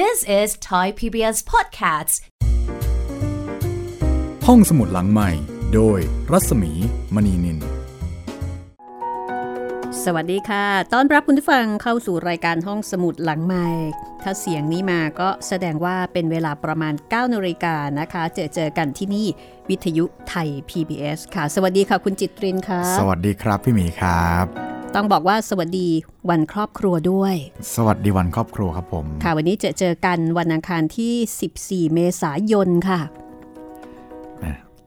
This is Thai PBS Podcasts ห้องสมุดหลังใหม่ โดยรัศมีมณีนิน สวัสดีค่ะ ต้อนรับคุณผู้ฟังเข้าสู่รายการห้องสมุดหลังใหม่ ถ้าเสียงนี้มาก็แสดงว่าเป็นเวลาประมาณ9นาฬิกานะคะ เจอเจอกันที่นี่วิทยุไทย PBS ค่ะ สวัสดีค่ะ คุณจิตรินค่ะ สวัสดีครับพี่หมีครับ ต้องบอกว่าสวัสดีวันครอบครัวด้วย สวัสดีวันครอบครัวครับผม ค่ะ วันนี้เจอเจอกันวันอังคารที่ 14 เมษายนค่ะ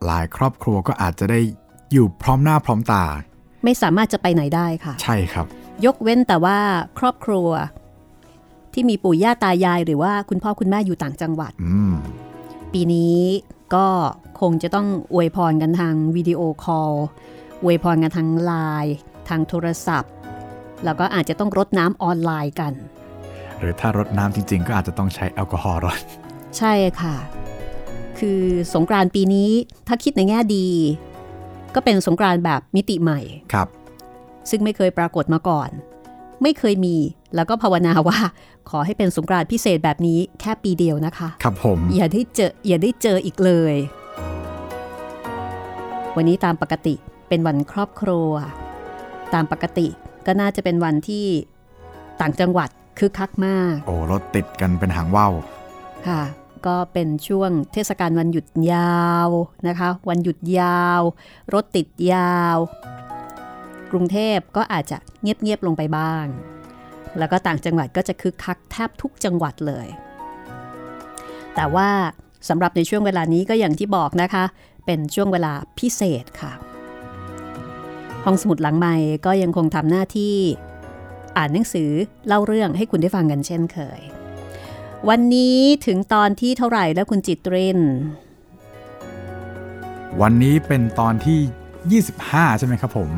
หลายครอบครัวก็อาจจะได้อยู่พร้อมหน้าพร้อมตา ไม่สามารถจะไปไหนได้ค่ะ ใช่ครับ ยกเว้นแต่ว่าครอบครัว ที่มีปู่ย่าตายาย หรือว่าคุณพ่อคุณแม่อยู่ต่างจังหวัดอืมปีนี้ก็คงจะต้องอวยพรกันทางวิดีโอคอลอวยพรกันทางไลน์ ทางโทรศัพท์ แล้วก็อาจจะต้องรดน้ำออนไลน์กัน หรือถ้ารดน้ำจริง ๆ ก็อาจจะต้องใช้แอลกอฮอล์รดใช่ค่ะ คือสงกรานต์ปีนี้ถ้าคิดในแง่ดี ก็เป็นสงกรานต์แบบมิติใหม่ครับ ซึ่งไม่เคยปรากฏมาก่อน ไม่เคยมีแล้วก็ภาวนาว่า ขอให้เป็นสงกรานต์พิเศษแบบนี้แค่ปีเดียวนะคะ ครับผม อย่าได้เจออย่าได้เจออีกเลย วันนี้ตามปกติเป็นวันครอบครัว ตามปกติ ก็น่าจะเป็นวันที่ต่างจังหวัดคึกคักมาก โอ้รถติดกันเป็นหางว่าวค่ะ ก็เป็นช่วงเทศกาลวันหยุดยาวนะคะ วันหยุดยาว รถติดยาว กรุงเทพก็อาจจะเงียบๆลงไปบ้าง แล้วก็ต่างจังหวัดก็จะคึกคักแทบทุกจังหวัดเลย แต่ว่าสำหรับในช่วงเวลานี้ก็อย่างที่บอกนะคะ เป็นช่วงเวลาพิเศษค่ะ ห้องสมุดหลังใหม่ก็ยังคงทำหน้าที่อ่านหนังสือเล่าเรื่องให้คุณได้ฟังกันเช่นเคย วันนี้ถึงตอนที่เท่าไหร่แล้วคุณจิตเรนวันนี้เป็นตอนที่ 25 ใช่ไหมครับผม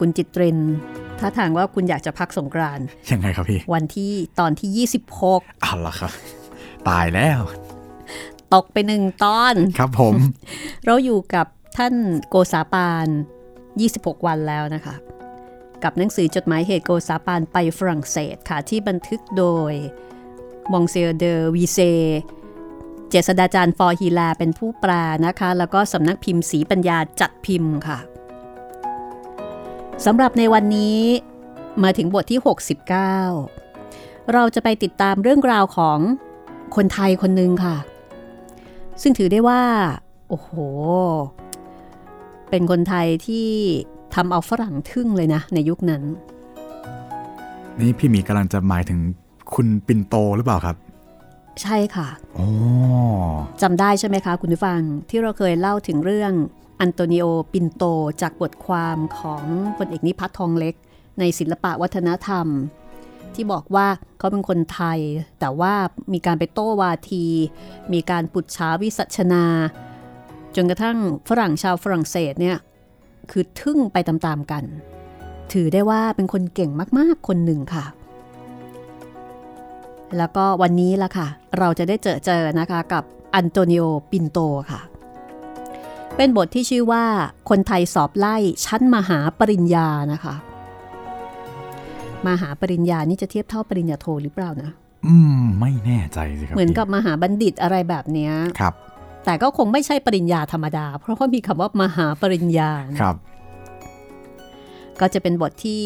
คุณจิตเรนถ้าทางว่าคุณอยากจะพักสงกรานต์ยังไงครับพี่ วันนี้ตอนที่ 26เอาละครับ ตายแล้ว ตกไปหนึ่งตอน ครับผม เราอยู่กับท่านโกษาปาน 26 วันแล้วนะคะ กับหนังสือจดหมายเหตุโกษาปานไปฝรั่งเศสค่ะ ที่บันทึกโดยมองซิเออร์เดอวีเซ เจษฎาจารย์ ฟ.ฮีแลร์เป็นผู้แปลนะคะ แล้วก็สำนักพิมพ์ศรีปัญญาจัดพิมพ์ค่ะสำหรับในวันนี้มาถึงบทที่ 69 เราจะไปติดตามเรื่องราวของคนไทยคนหนึ่งค่ะ ซึ่งถือได้ว่า โอ้โห เป็นคนไทยที่ทำเอาฝรั่งทึ่งเลยนะ ในยุคนั้น นี่พี่หมีกำลังจะหมายถึงคุณปินโตหรือเปล่าครับ ใช่ค่ะโอ้จำได้ใช่ไหมคะคุณผู้ฟังที่เราเคยเล่าถึงเรื่องอันโตนิโอปินโตจากบทความของพลเอกนิพัฒน์ทองเล็ก ในศิลปะวัฒนธรรม ที่บอกว่าเขาเป็นคนไทย แต่ว่ามีการไปโต้วาที มีการปุจฉาวิสัชนา จนกระทั่งฝรั่งชาวฝรั่งเศสเนี่ยคือทึ่งไปตามๆกัน ถือได้ว่าเป็นคนเก่งมากๆคนหนึ่งค่ะ แล้วก็วันนี้ละค่ะ เราจะได้เจอเจอนะคะกับอันโตนิโอปินโตค่ะ เป็นบทที่ชื่อว่าคนไทยสอบไล่ชั้นมหาปริญญานะคะ มหาปริญญานี่จะเทียบเท่าปริญญาโทหรือเปล่านะ อืม ไม่แน่ใจสิครับ เหมือนกับพี่มหาบัณฑิตอะไรแบบเนี้ยครับ แต่ก็คงไม่ใช่ปริญญาธรรมดา เพราะว่ามีคำว่ามหาปริญญาครับ ก็จะเป็นบทที่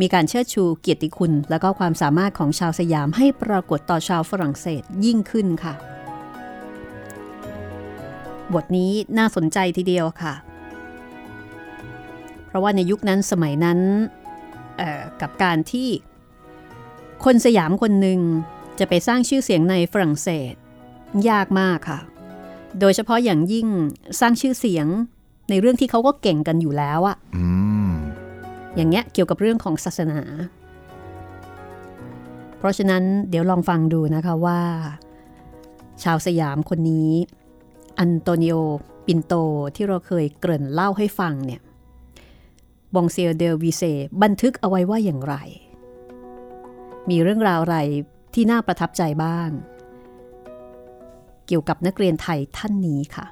มีการเชิดชูเกียรติคุณ และก็ความสามารถของชาวสยามให้ปรากฏต่อชาวฝรั่งเศสยิ่งขึ้นค่ะ บทนี้น่าสนใจทีเดียวค่ะ เพราะว่าในยุคนั้นสมัยนั้นกับการที่คนสยามคนหนึ่งจะไปสร้างชื่อเสียงในฝรั่งเศส ยากมากค่ะ โดยเฉพาะอย่างยิ่งสร้างชื่อเสียงในเรื่องที่เขาก็เก่งกันอยู่แล้วอะอืมอย่างเงี้ยเกี่ยวกับเรื่องของศาสนา เพราะฉะนั้นเดี๋ยวลองฟังดูนะคะว่า ชาวสยามคนนี้ อันโตนิโอ ปินโตที่เราเคยเกริ่นเล่าให้ฟังเนี่ย บองเซียเดลวีเซบันทึกเอาไว้ว่าอย่างไร มีเรื่องราวอะไรที่น่าประทับใจบ้าง เกี่ยวกับนักเรียนไทยท่านนี้ค่ะ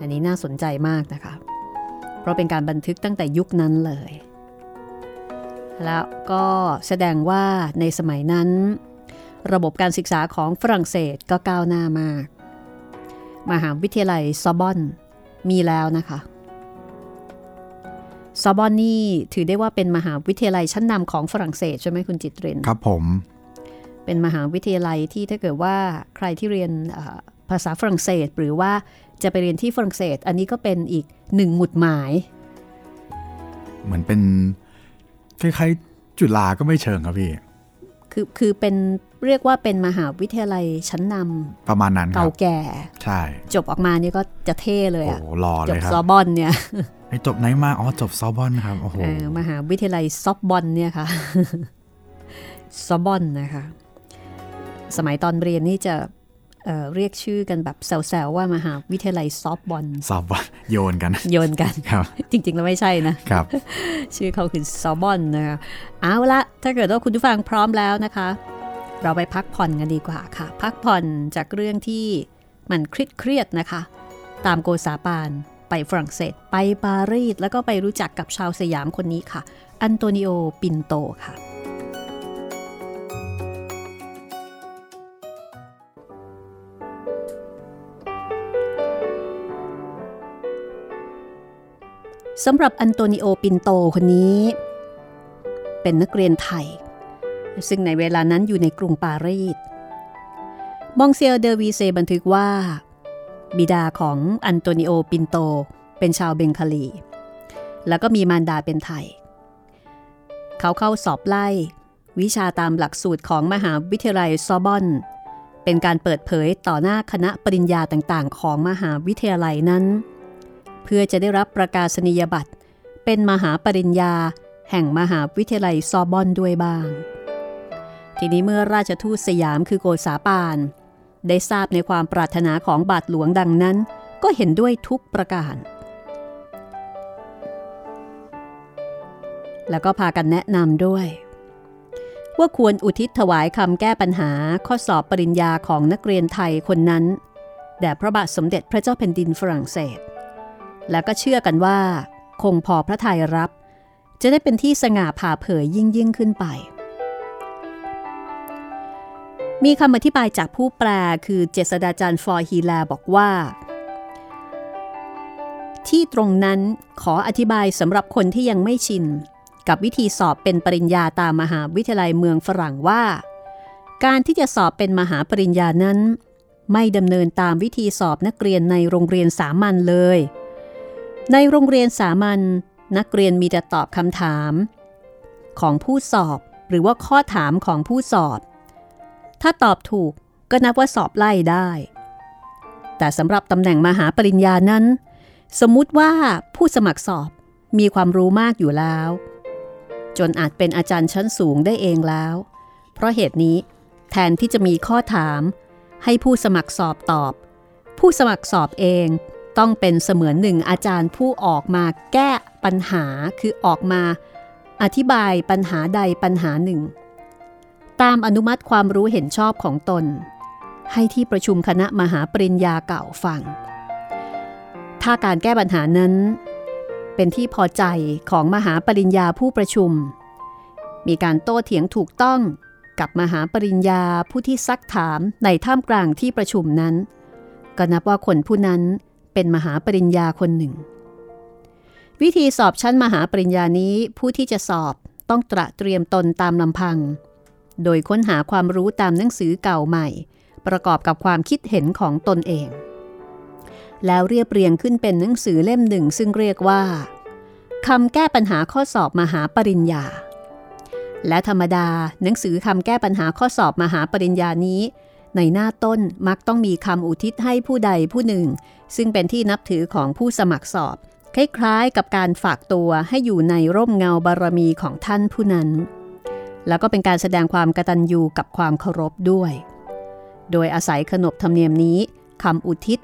อันนี้น่าสนใจมากนะคะ เพราะเป็นการบันทึกตั้งแต่ยุคนั้นเลย แล้วก็แสดงว่าในสมัยนั้น ระบบการศึกษาของฝรั่งเศสก็ก้าวหน้ามาก มหาวิทยาลัยซอบอนมีแล้วนะคะซอบอนนี่ถือได้ว่าเป็นมหาวิทยาลัยชั้นนำของฝรั่งเศสใช่ไหมคุณจิตเรนครับผม เป็นมหาวิทยาลัยที่ถ้าเกิดว่าใครที่เรียนภาษาฝรั่งเศส หรือว่าจะไปเรียนที่ฝรั่งเศส อันนี้ก็เป็นอีกหนึ่งหมุดหมาย เหมือนเป็นคล้ายๆจุฬาก็ไม่เชิงครับพี่คือคือเป็นเรียกว่าเป็นมหาวิทยาลัยชั้นนำประมาณนั้นครัเก่าบแก่ ใช่ จบออกมานี่ก็จะเท่เลยโอ้อะหล่อจเลบยครับซอบอนเนี่ยไอจบไหนมาอ๋อจบซอบอนครับโอ้โหเออมหาวิทยาลัยซอบบอนเนี่ยค่ะซอบบอนนะคะ สมัยตอนเรียนนี่จะเอ่อเรียกชื่อกันแบบแซวๆว่ามหาวิทยาลัยซอบบอนซอบอนโยนกัน โยนกันครับ จริงๆแล้วไม่ใช่นะครับ ชื่อเขาคือซอบบอนนะคะเอาละถ้าเกิดว่าคุณผู้ฟังพร้อมแล้วนะคะ เราไปพักผ่อนกันดีกว่าค่ะ พักผ่อนจากเรื่องที่มันเครียดๆนะคะ ตามโกษาปาน ไปฝรั่งเศส ไปปารีสแล้วก็ไปรู้จักกับชาวสยามคนนี้ค่ะ อันโตนิโอ ปินโตค่ะ สำหรับอันโตนิโอปินโตคนนี้ เป็นนักเรียนไทย ซึ่งในเวลานั้นอยู่ในกรุงปารีสมองซิเออร์เดอวีเซบันทึกว่า บิดาของอันโตนิโอปินโตเป็นชาวเบงคาลี แล้วก็มีมารดาเป็นไทย เขาเข้าสอบไล่ วิชาตามหลักสูตรของมหาวิทยาลัยซอร์บอน เป็นการเปิดเผยต่อหน้าคณะปริญญาต่างๆ ของมหาวิทยาลัยนั้น เพื่อจะได้รับประกาศนียบัตร เป็นมหาปริญญา แห่งมหาวิทยาลัยซอร์บอนด้วยบ้าง ทีนี้เมื่อราชทูตสยามคือโกษาปาน ได้ทราบในความปรารถนาของบาทหลวงดังนั้น ก็เห็นด้วยทุกประการ แล้วก็พากันแนะนำด้วย ว่าควรอุทิศถวายคำแก้ปัญหาข้อสอบปริญญาของนักเรียนไทยคนนั้น แด่พระบาทสมเด็จพระเจ้าแผ่นดินฝรั่งเศส แล้วก็เชื่อกันว่า คงพอพระทัยรับ จะได้เป็นที่สง่าผ่าเผยยิ่งยิ่งขึ้นไป มีคำอธิบายจากผู้แปลคือเจษฎาจารย์ฟอร์ฮีแลบอกว่า ที่ตรงนั้นขออธิบายสำหรับคนที่ยังไม่ชิน กับวิธีสอบเป็นปริญญาตามมหาวิทยาลัยเมืองฝรั่งว่า การที่จะสอบเป็นมหาปริญญานั้น ไม่ดำเนินตามวิธีสอบนักเรียนในโรงเรียนสามัญเลย ในโรงเรียนสามัญนักเรียนมีแต่ตอบคำถาม ของผู้สอบหรือว่าข้อถามของผู้สอบ ถ้าตอบถูกก็นับว่าสอบไล่ได้ แต่สำหรับตำแหน่งมหาปริญญานั้น สมมุติว่าผู้สมัครสอบมีความรู้มากอยู่แล้ว จนอาจเป็นอาจารย์ชั้นสูงได้เองแล้ว เพราะเหตุนี้แทนที่จะมีข้อถาม ให้ผู้สมัครสอบตอบ ผู้สมัครสอบเอง ต้องเป็นเสมือนหนึ่งอาจารย์ผู้ออกมาแก้ปัญหาคือออกมาอธิบายปัญหาใดปัญหาหนึ่ง ตามอนุมัติความรู้เห็นชอบของตน ให้ที่ประชุมคณะมหาปริญญาเก่าฟัง ถ้าการแก้ปัญหานั้น เป็นที่พอใจของมหาปริญญาผู้ประชุม มีการโต้เถียงถูกต้องกับมหาปริญญาผู้ที่ซักถามในท่ามกลางที่ประชุมนั้น ก็นับว่าคนผู้นั้น เป็นมหาปริญญาคนหนึ่ง วิธีสอบชั้นมหาปริญญานี้ผู้ที่จะสอบต้องตระเตรียมตนตามลำพัง โดยค้นหาความรู้ตามหนังสือเก่าใหม่ ประกอบกับความคิดเห็นของตนเอง แล้วเรียบเรียงขึ้นเป็นหนังสือเล่มหนึ่ง ซึ่งเรียกว่าคำแก้ปัญหาข้อสอบมหาปริญญา และธรรมดาหนังสือคำแก้ปัญหาข้อสอบมหาปริญญานี้ ในหน้าต้นมักต้องมีคำอุทิศให้ผู้ใดผู้หนึ่ง ซึ่งเป็นที่นับถือของผู้สมัครสอบ คล้ายๆ กับการฝากตัวให้อยู่ในร่มเงาบารมีของท่านผู้นั้น แล้วก็เป็นการแสดงความกตัญญูกับความเคารพด้วย โดยอาศัยขนบธรรมเนียมนี้คำอุทิศ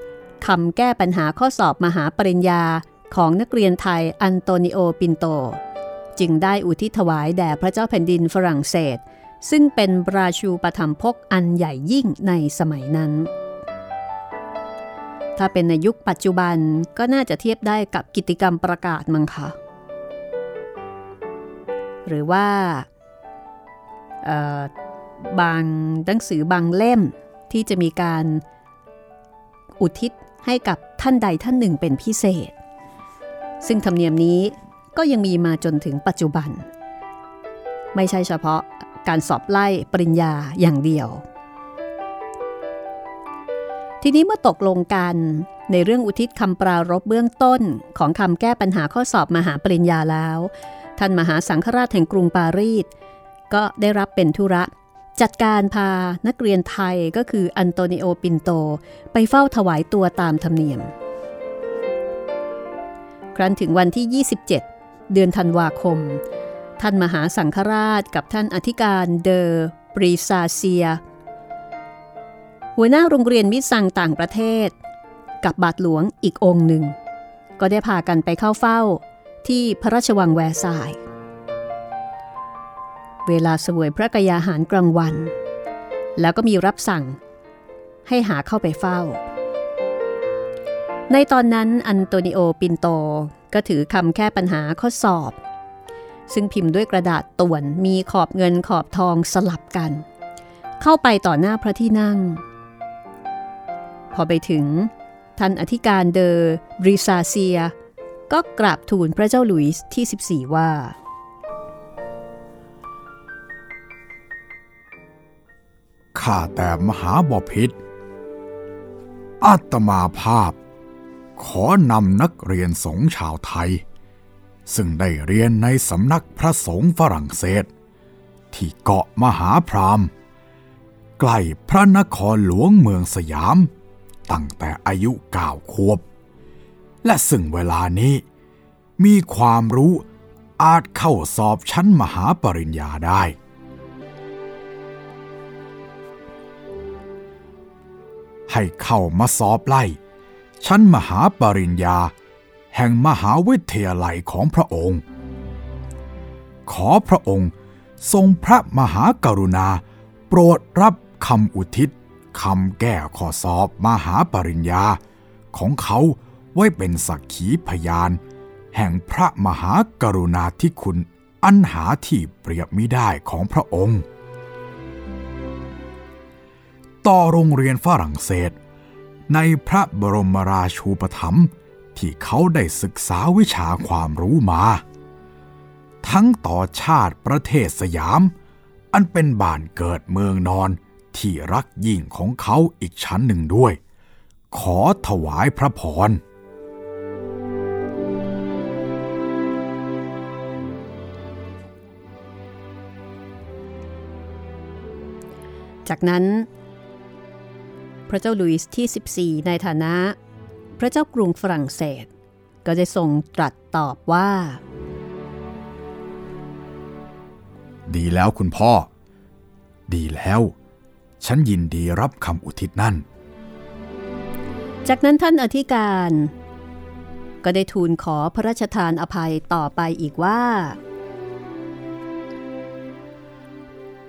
คำแก้ปัญหาข้อสอบมหาปริญญาของนักเรียนไทยอันโตนิโอปินโต จึงได้อุทิศถวายแด่พระเจ้าแผ่นดินฝรั่งเศส ซึ่งเป็นราชูปธรรมภกอันใหญ่ยิ่งในสมัยนั้น ถ้าเป็นในยุคปัจจุบันก็น่าจะเทียบได้กับกิจกรรมประกาศมั้งคะหรือว่าบางหนังสือบางเล่มที่จะมีการอุทิศให้กับท่านใดท่านหนึ่งเป็นพิเศษ ซึ่งธรรมเนียมนี้ก็ยังมีมาจนถึงปัจจุบัน ไม่ใช่เฉพาะ การสอบไล่ปริญญาอย่างเดียว ทีนี้เมื่อตกลงกันในเรื่องอุทิศคำปรารบเบื้องต้นของคำแก้ปัญหาข้อสอบมหาปริญญาแล้ว ท่านมหาสังฆราชแห่งกรุงปารีสก็ได้รับเป็นธุระ จัดการพานักเรียนไทยก็คืออันโตนิโอปินโต ไปเฝ้าถวายตัวตามธรรมเนียม ครั้นถึงวันที่ 27 เดือนธันวาคม ท่านมหาสังฆราชกับท่านอธิการเดอบรีซาเซียร์ หัวหน้าโรงเรียนมิซซังต่างประเทศ กับบาทหลวงอีกองค์หนึ่ง ก็ได้พากันไปเข้าเฝ้าที่พระราชวังแวร์ซาย เวลาเสวยพระกระยาหารกลางวัน แล้วก็มีรับสั่ง ให้หาเข้าไปเฝ้า ในตอนนั้นอันโตนิโอปินโตก็ถือคำแค่ปัญหาข้อสอบ ซึ่งพิมพ์ด้วยกระดาษต่วนมีขอบเงินขอบทองสลับกัน เข้าไปต่อหน้าพระที่นั่ง พอไปถึง ท่านอธิการเดอบริซาเซีย ก็กราบทูลพระเจ้าหลุยส์ที่ 14 ว่า ข้าแต่มหาบพิษอาตมาภาพ ขอนำนักเรียนสงชาวไทย ซึ่งได้เรียนในสำนักพระสงฆ์ฝรั่งเศส ที่เกาะมหาพรามใกล้พระนครหลวงเมืองสยาม ตั้งแต่อายุเก้าขวบ และซึ่งเวลานี้มีความรู้อาจเข้าสอบชั้นมหาปริญญาได้ ให้เข้ามาสอบไล่ ชั้นมหาปริญญา แห่งมหาวิทยาลัยของพระองค์ ขอพระองค์ทรงพระมหากรุณา โปรดรับคำอุทิศคำแก้ข้อสอบมหาปริญญา ของเขาไว้เป็นสักขีพยาน แห่งพระมหากรุณาธิคุณอันหาที่เปรียบมิได้ของพระองค์ ต่อโรงเรียนฝรั่งเศส ในพระบรมราชูปถัมภ์ ที่เขาได้ศึกษาวิชาความรู้มา ทั้งต่อชาติประเทศสยาม อันเป็นบ้านเกิดเมืองนอนที่รักยิ่งของเขาอีกชั้นหนึ่งด้วย ขอถวายพระพรจากนั้น พระเจ้าลุยส์ที่ 14 ในฐานะ ระเจ้ากรุงฝรั่งเศส ก็ได้ทรงตรัสตอบว่า ดีแล้วคุณพ่อ ดีแล้ว ฉันยินดีรับคำอุทิศนั่น จากนั้นท่านอธิการ ก็ได้ทูลขอพระราชทานอภัยต่อไปอีกว่า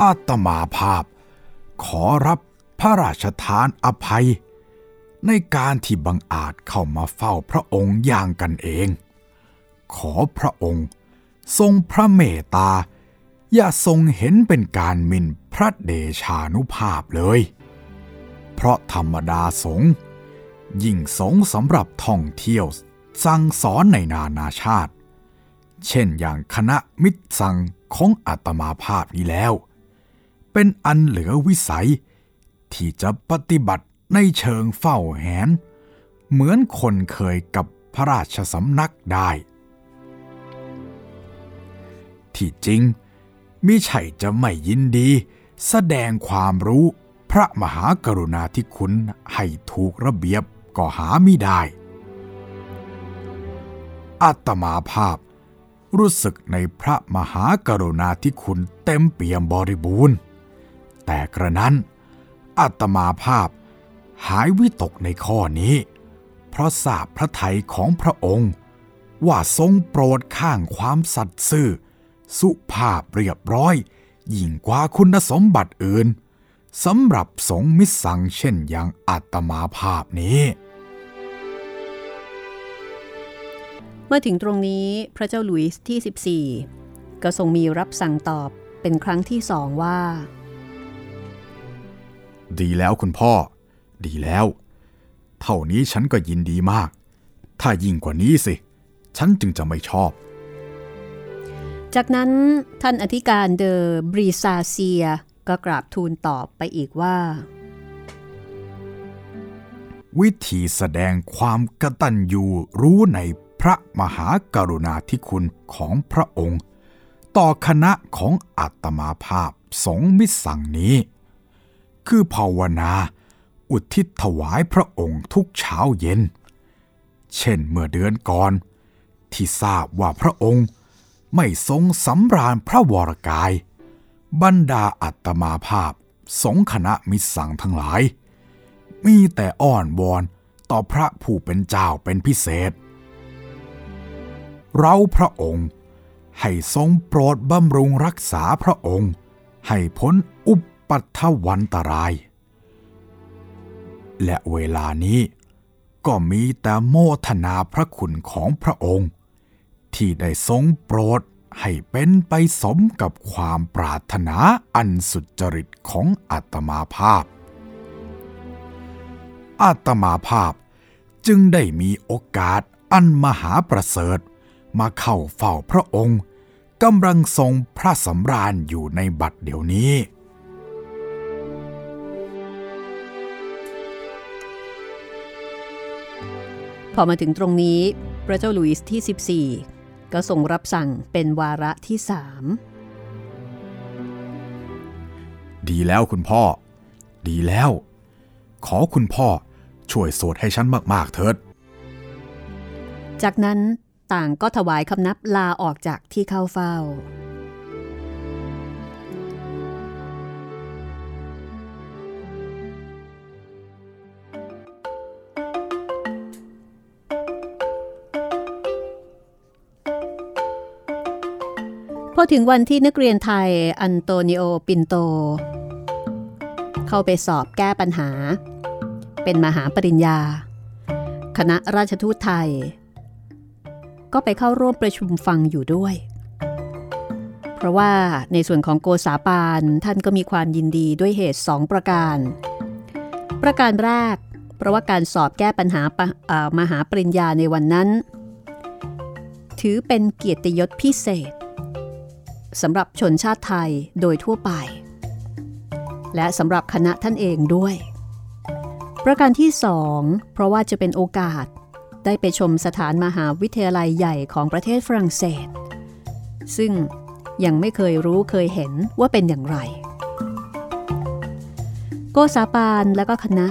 อาตมาภาพ ขอรับพระราชทานอภัย ในการที่บังอาจเข้ามาเฝ้าพระองค์อย่างกันเอง ขอพระองค์ทรงพระเมตตา อย่าทรงเห็นเป็นการมินพระเดชานุภาพเลย เพราะธรรมดาสงฆ์ยิ่งสงสำหรับท่องเที่ยวสั่งสอนในนานาชาติ เช่นอย่างคณะมิตรสังของอาตมาภาพนี้แล้ว เป็นอันเหลือวิสัยที่จะปฏิบัติ ในเชิงเฝ้าแหน เหมือนคนเคยกับพระราชสำนักได้ ที่จริงมิใช่จะไม่ยินดี แสดงความรู้พระมหากรุณาธิคุณให้ถูกระเบียบก็หาไม่ได้อาตมาภาพรู้สึกในพระมหากรุณาธิคุณเต็มเปี่ยมบริบูรณ์ แต่กระนั้นอาตมาภาพ หายวิตกในข้อนี้ เพราะทราบพระทัยของพระองค์ ว่าทรงโปรดข้างความสัตย์ซื่อ สุภาพเรียบร้อยยิ่งกว่าคุณสมบัติอื่นสำหรับสงฆ์มิตรสังเช่นอย่างอาตมาภาพนี้เมื่อถึงตรงนี้พระเจ้าหลุยส์ที่ 14 ก็ทรงมีรับสั่งตอบเป็นครั้งที่สองว่า ดีแล้วคุณพ่อ ดีแล้ว เท่านี้ฉันก็ยินดีมาก ถ้ายิ่งกว่านี้สิ ฉันจึงจะไม่ชอบ จากนั้นท่านอธิการเดอบรีซาเซียก็กราบทูลตอบไปอีกว่า วิธีแสดงความกตัญญูรู้ในพระมหากรุณาธิคุณของพระองค์ ต่อคณะของอัตมาภาพสงฆ์มิตรสั่งนี้ คือภาวนา อุทิศถวายพระองค์ทุกเช้าเย็น เช่นเมื่อเดือนก่อน ที่ทราบว่าพระองค์ไม่ทรงสำราญพระวรกาย บรรดาอัตมาภาพสงฆ์คณะมิสังทั้งหลาย มีแต่อ้อนวอนต่อพระผู้เป็นเจ้าเป็นพิเศษ เราพระองค์ให้ทรงโปรดบำรุงรักษาพระองค์ ให้พ้นอุปัตถวันตราย และเวลานี้ก็มีแต่โมทนาพระคุณของพระองค์ ที่ได้ทรงโปรดให้เป็นไปสมกับความปรารถนาอันสุจริตของอัตมาภาพอาตมาภาพจึงได้มีโอกาสอันมหาประเสริฐมาเข้าเฝ้าพระองค์กำลังทรงพระสำราญอยู่ในบัดเดี๋ยวนี้ พอมาถึงตรงนี้ พระเจ้าหลุยส์ที่ 14 ก็ทรงรับสั่งเป็นวาระที่สามดีแล้วคุณพ่อ ดีแล้ว ขอคุณพ่อช่วยโสดให้ฉันมากๆเถิด จากนั้นต่างก็ถวายคำนับลาออกจากที่เข้าเฝ้า ถึงวันที่นักเรียนไทยอันโตนิโอปินโต เข้าไปสอบแก้ปัญหา เป็นมหาปริญญา คณะราชทูตไทย ก็ไปเข้าร่วมประชุมฟังอยู่ด้วย เพราะว่าในส่วนของโกษาปานท่านก็มีความยินดีด้วยเหตุ2ประการ ประการแรก เพราะว่าการสอบแก้ปัญหาปะเอ่อมหาปริญญาในวันนั้น ถือเป็นเกียรติยศพิเศษ สำหรับชนชาติไทยโดยทั่วไป และสำหรับคณะท่านเองด้วย ประการที่สองเพราะว่าจะเป็นโอกาสได้ไปชมสถานมหาวิทยาลัยใหญ่ของประเทศฝรั่งเศส ซึ่งยังไม่เคยรู้เคยเห็นว่าเป็นอย่างไร โกษาปานและก็คณะ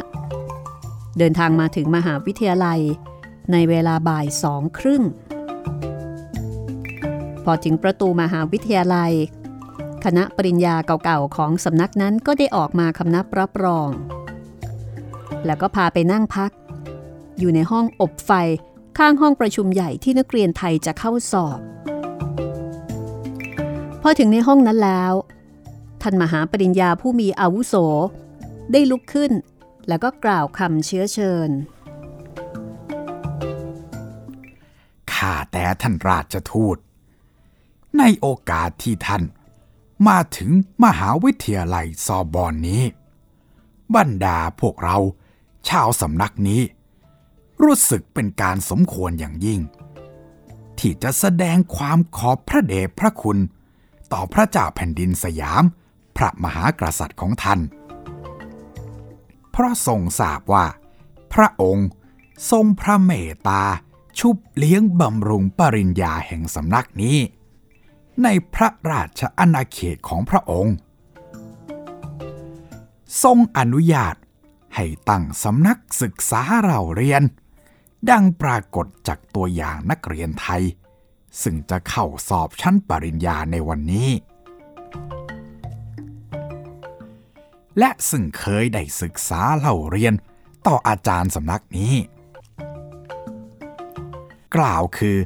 เดินทางมาถึงมหาวิทยาลัยในเวลาบ่ายสองครึ่ง พอถึงประตูมหาวิทยาลัย คณะปริญญาเก่าๆของสำนักนั้นก็ได้ออกมาคำนับรับรอง แล้วก็พาไปนั่งพัก อยู่ในห้องอบไฟข้างห้องประชุมใหญ่ที่นักเรียนไทยจะเข้าสอบ พอถึงในห้องนั้นแล้ว ท่านมหาปริญญาผู้มีอาวุโส ได้ลุกขึ้น แล้วก็กล่าวคำเชื้อเชิญข้าแต่ท่านราชทูต ในโอกาสที่ท่าน มาถึงมหาวิทยาลัยซอบอนนี้ บรรดาพวกเราชาวสำนักนี้ รู้สึกเป็นการสมควรอย่างยิ่ง ที่จะแสดงความขอบพระเดชพระคุณ ต่อพระเจ้าแผ่นดินสยาม พระมหากษัตริย์ของท่าน เพราะทรงทราบว่า พระองค์ทรงพระเมตตาชุบเลี้ยงบำรุงปริญญาแห่งสำนักนี้ ในพระราชอาณาเขตของพระองค์ ทรงอนุญาตให้ตั้งสำนักศึกษาเราเรียน ดังปรากฏจากตัวอย่างนักเรียนไทย ซึ่งจะเข้าสอบชั้นปริญญาในวันนี้ และซึ่งเคยได้ศึกษาเล่าเรียนต่ออาจารย์สำนักนี้ กล่าวคือ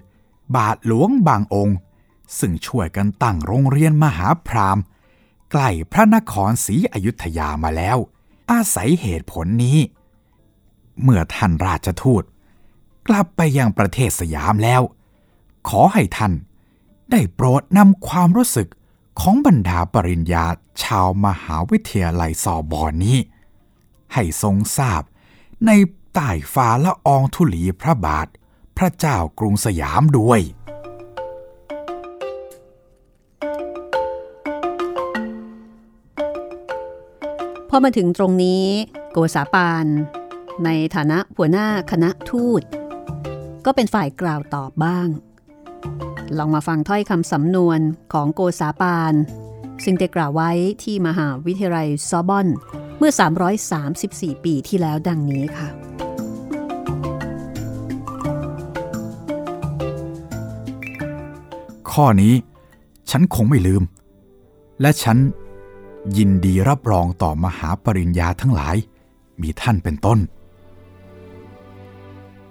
บาทหลวงบางองค์ ซึ่งช่วยกันตั้งโรงเรียนมหาพราหมณ์ใกล้พระนครศรีอยุธยามาแล้ว อาศัยเหตุผลนี้ เมื่อท่านราชทูต กลับไปยังประเทศสยามแล้ว ขอให้ท่าน ได้โปรดนำความรู้สึกของบรรดาปริญญาชาวมหาวิทยาลัยซอบอนนี้ ให้ทรงทราบในใต้ฟ้าละอองธุลีพระบาท พระเจ้ากรุงสยามด้วย พอมาถึงตรงนี้โกษาปานในฐานะหัวหน้าคณะทูต ก็เป็นฝ่ายกล่าวตอบบ้าง ลองมาฟังถ้อยคำสำนวนของโกษาปาน ซึ่งได้กล่าวไว้ที่มหาวิทยาลัยซอบอนเมื่อ 334 ปีที่แล้วดังนี้ค่ะ ข้อนี้ฉันคงไม่ลืม และฉัน ยินดีรับรองต่อมหาปริญญาทั้งหลาย มีท่านเป็นต้น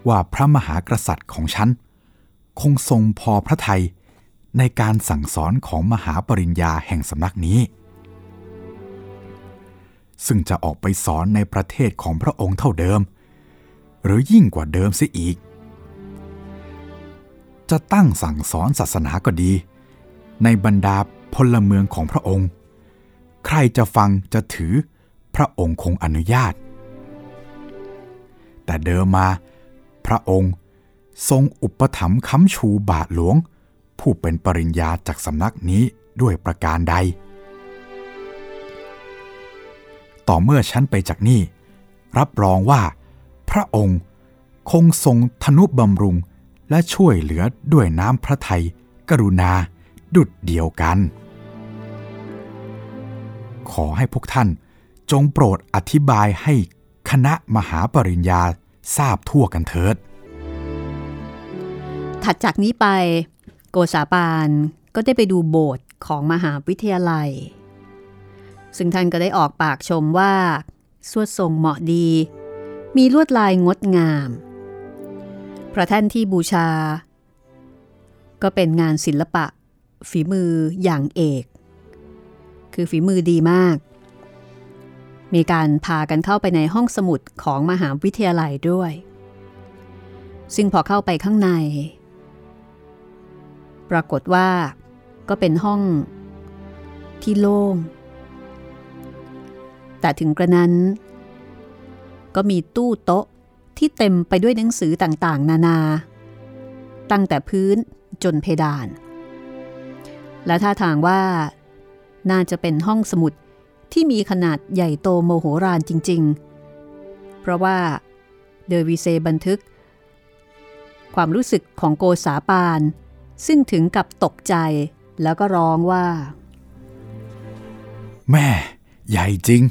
ว่าพระมหากษัตริย์ของฉัน คงทรงพอพระทัยในการสั่งสอนของมหาปริญญาแห่งสำนักนี้ ซึ่งจะออกไปสอนในประเทศของพระองค์เท่าเดิม หรือยิ่งกว่าเดิมเสียอีก จะตั้งสั่งสอนศาสนาก็ดี ในบรรดาพลเมืองของพระองค์ ใครจะฟังจะถือพระองค์คงอนุญาต แต่เดิมมาพระองค์ทรงอุปถัมภ์ค้ำชูบาทหลวง ผู้เป็นปริญญาจากสำนักนี้ด้วยประการใด ต่อเมื่อฉันไปจากนี่ รับรองว่า พระองค์คงทรงทนุบำรุงและช่วยเหลือด้วยน้ำพระทัยกรุณาดุดเดียวกัน ขอให้พวกท่าน จงโปรดอธิบายให้คณะมหาปริญญาทราบทั่วกันเถิด ถัดจากนี้ไป โกษาปานก็ได้ไปดูโบสถ์ของมหาวิทยาลัย ซึ่งท่านก็ได้ออกปากชมว่า สวดทรงเหมาะดี มีลวดลายงดงาม พระแท่นที่บูชา ก็เป็นงานศิลปะ ฝีมืออย่างเอก คือฝีมือดีมาก มีการพากันเข้าไปในห้องสมุดของมหาวิทยาลัยด้วย ซึ่งพอเข้าไปข้างใน ปรากฏว่าก็เป็นห้องที่โล่ง แต่ถึงกระนั้น ก็มีตู้โต๊ะที่เต็มไปด้วยหนังสือต่างๆ นานา ตั้งแต่พื้นจนเพดาน และท่าทางว่า น่าจะเป็นห้องสมุดที่มีขนาดใหญ่โตโมโหรานจริง ๆ เพราะว่าเดอวิเซบันทึก ความรู้สึกของโกษาปาน ซึ่งถึงกับตกใจแล้วก็ร้องว่า แม่ใหญ่จริง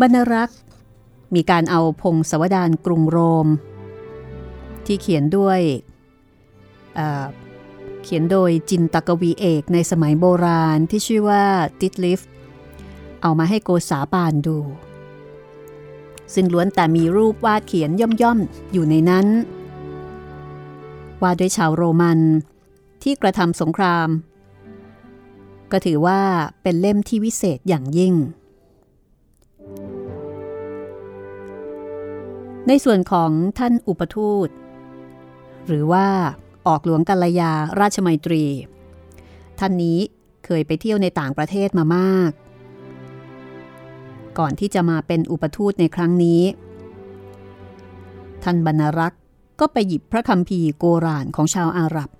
บรรณรักษ์ มีการเอาพงศาวดารกรุงโรม ที่เขียนด้วย เขียนโดยจินตกวีเอกในสมัยโบราณที่ชื่อว่าติดลิฟเอามาให้โกษาปานดู ซึ่งล้วนแต่มีรูปวาดเขียนย่อมๆ อยู่ในนั้น วาดด้วยชาวโรมันที่กระทำสงคราม ก็ถือว่าเป็นเล่มที่วิเศษอย่างยิ่ง ในส่วนของท่านอุปทูต หรือว่า ออกหลวงกัลยาราชมัยตรี ท่านนี้เคยไปเที่ยวในต่างประเทศมามาก ก่อนที่จะมาเป็นอุปทูตในครั้งนี้ ท่านบรรรักษ์ก็ไปหยิบพระคัมภีโกรานของชาวอาหรับ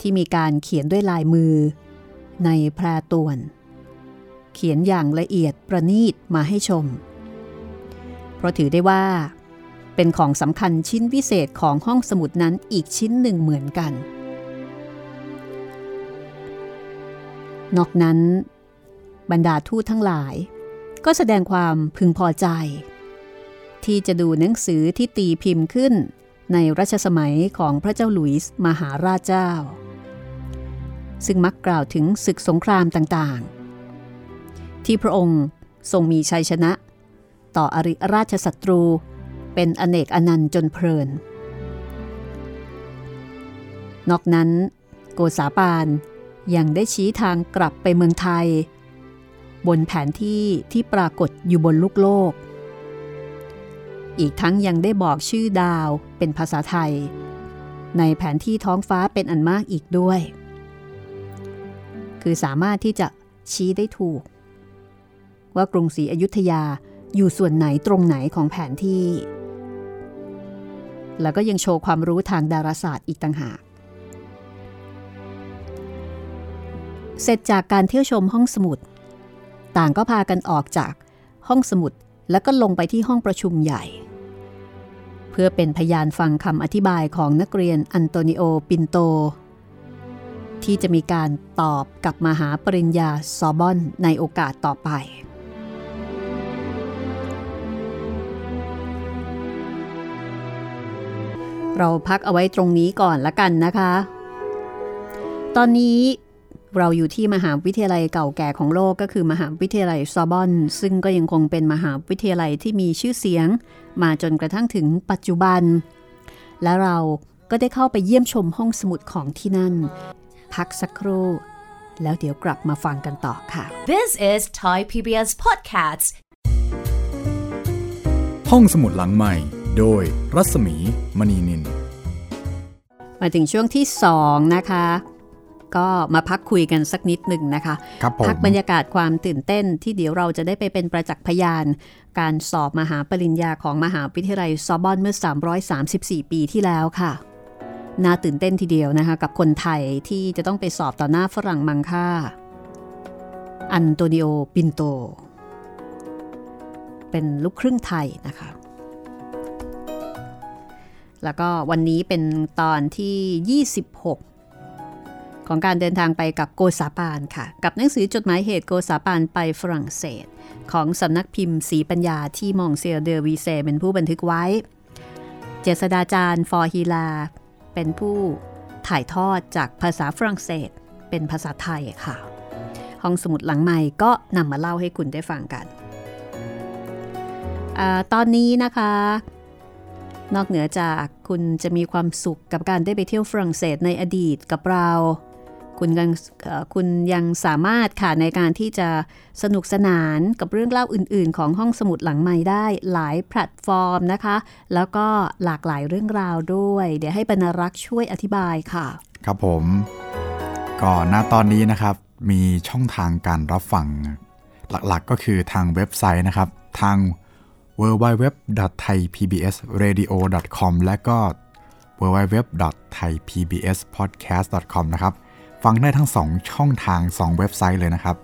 ที่มีการเขียนด้วยลายมือ ในแพรตวน เขียนอย่างละเอียดประณีตมาให้ชม เพราะถือได้ว่า เป็นของสำคัญชิ้นวิเศษของห้องสมุดนั้นอีกชิ้นหนึ่งเหมือนกัน นอกนั้น บรรดาทูตทั้งหลาย ก็แสดงความพึงพอใจ ที่จะดูหนังสือที่ตีพิมพ์ขึ้นในรัชสมัยของพระเจ้าหลุยส์มหาราชเจ้า ซึ่งมักกล่าวถึงศึกสงครามต่างๆ ที่พระองค์ทรงมีชัยชนะ ต่ออริราชศัตรู เป็นอเนกอนันต์จนเพลิน นอกนั้น โกษาปานยังได้ชี้ทางกลับไปเมืองไทย บนแผนที่ที่ปรากฏอยู่บนลูกโลก อีกทั้งยังได้บอกชื่อดาวเป็นภาษาไทย ในแผนที่ท้องฟ้าเป็นอันมากอีกด้วย คือสามารถที่จะชี้ได้ถูก ว่ากรุงศรีอยุธยาอยู่ส่วนไหนตรงไหนของแผนที่ แล้วก็ยังโชว์ความรู้ทางดาราศาสตร์อีกต่างหาก เสร็จจากการเที่ยวชมห้องสมุด ต่างก็พากันออกจากห้องสมุดแล้วก็ลงไปที่ห้องประชุมใหญ่ เพื่อเป็นพยานฟังคำอธิบายของนักเรียนอันโตนิโอ ปินโต ที่จะมีการตอบกับมหาปริญญาซอบอนในโอกาสต่อไป เราพักเอาไว้ตรงนี้ก่อนละกันนะคะ ตอนนี้เราอยู่ที่มหาวิทยาลัยเก่าแก่ของโลกก็คือมหาวิทยาลัยซอบอน ซึ่งก็ยังคงเป็นมหาวิทยาลัยที่มีชื่อเสียง มาจนกระทั่งถึงปัจจุบัน และเราก็ได้เข้าไปเยี่ยมชมห้องสมุดของที่นั่น พักสักครู่แล้วเดี๋ยวกลับมาฟังกันต่อค่ะ This is Thai PBS Podcast ห้องสมุดหลังใหม่ โดยรัศมีมณีนิน มาถึงช่วงที่ 2 นะคะ ก็มาพักคุยกันสักนิดหนึ่งนะคะครับผมพักบรรยากาศความตื่นเต้นที่เดี๋ยวเราจะได้ไปเป็นประจักษ์พยาน การสอบมหาปริญญาของมหาวิทยาลัยซอบอนเมื่อ 334 ปีที่แล้วค่ะน่าตื่นเต้นทีเดียวนะคะ กับคนไทยที่จะต้องไปสอบต่อหน้าฝรั่งมังค่า อันโตนิโอ ปินโต เป็นลูกครึ่งไทยนะคะ แล้วก็วันนี้เป็นตอนที่ 26 ของการเดินทางไปกับโกษาปานค่ะ กับหนังสือจดหมายเหตุโกษาปานไปฝรั่งเศส ของสำนักพิมพ์ศรีปัญญาที่มองซิเออร์เดอวีเซเป็นผู้บันทึกไว้ เจษฎาจารย์ ฟ.ฮีแลร์ เป็นผู้ถ่ายทอดจากภาษาฝรั่งเศส เป็นภาษาไทยค่ะ ห้องสมุดหลังใหม่ก็นำมาเล่าให้คุณได้ฟังกันอตอนนี้นะคะ นอกเหนือจากคุณจะมีความสุขกับการได้ไปเที่ยวฝรั่งเศสในอดีตกับเรา คุณยังคุณยังสามารถค่ะในการที่จะสนุกสนานกับเรื่องเล่าอื่น ๆ ของห้องสมุดหลังใหม่ได้หลายแพลตฟอร์มนะคะ แล้วก็หลากหลายเรื่องราวด้วย เดี๋ยวให้บรรรักษ์ช่วยอธิบายค่ะ ครับผมก็ณตอนนี้นะครับมีช่องทางการรับฟัง หลักๆก็คือทางเว็บไซต์นะครับ ทาง www.thaipbsradio.com และก็ www.thaipbspodcast.com นะครับ ฟังได้ทั้ง 2 ช่องทาง 2 เว็บไซต์เลยนะครับ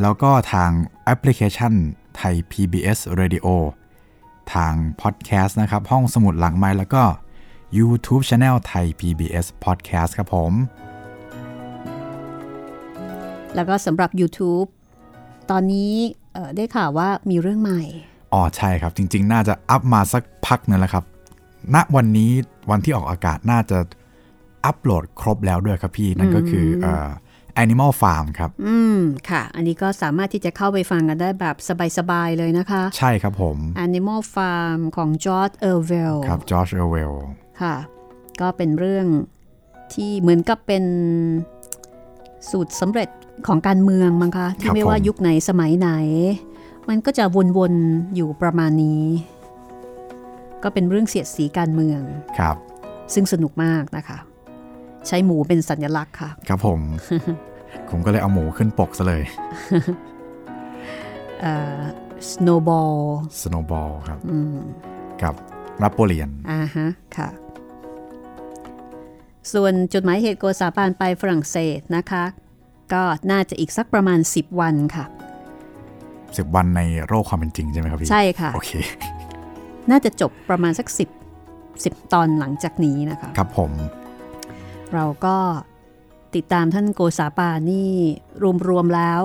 แล้วก็ทางแอปพลิเคชันไทย PBS Radio ทางพอดแคสต์นะครับ ห้องสมุดหลังไมค์แล้วก็ YouTube Channel ไทย PBS Podcast ครับผม แล้วก็สำหรับ YouTube ตอนนี้ได้ข่าวว่ามีเรื่องใหม่ อ๋อใช่ครับ จริง ๆ น่าจะอัพมาสักพักหนึ่งแล้วครับ ณวันนี้วันที่ออกอากาศน่าจะอัปโหลดครบแล้วด้วยครับพี่ นั่นก็คือเอ่อ Animal Farm ครับ อืม ค่ะ อันนี้ก็สามารถที่จะเข้าไปฟังกันได้แบบสบาย ๆ เลยนะคะ ใช่ครับผม Animal Farm ของ George Orwell ครับจอร์จเอเวลค่ะ ก็เป็นเรื่องที่เหมือนกับเป็นสูตรสำเร็จของการเมืองมั้งคะ ที่ไม่ว่ายุคไหนสมัยไหน มันก็จะวนๆอยู่ประมาณนี้ ก็เป็นเรื่องเสียดสีการเมืองครับ ซึ่งสนุกมากนะคะ ใช้หมูเป็นสัญลักษณ์ค่ะ ครับผม ผมก็เลยเอาหมูขึ้นปกซะเลยเอ่อ snowball Snowball ครับอืมกับนโปเลียนอ่าฮะค่ะ ส่วนจดหมายเหตุโกษาปานไปฝรั่งเศสนะคะ ก็น่าจะอีกสักประมาณ 10 วันค่ะ สิบวันในโรคความเป็นจริงใช่ไหมครับพี่ ใช่ค่ะ โอเค น่าจะจบประมาณสัก10 10ตอนหลังจากนี้นะคะ ครับผม เราก็ติดตามท่านโกษาปานนี่ รวมๆแล้ว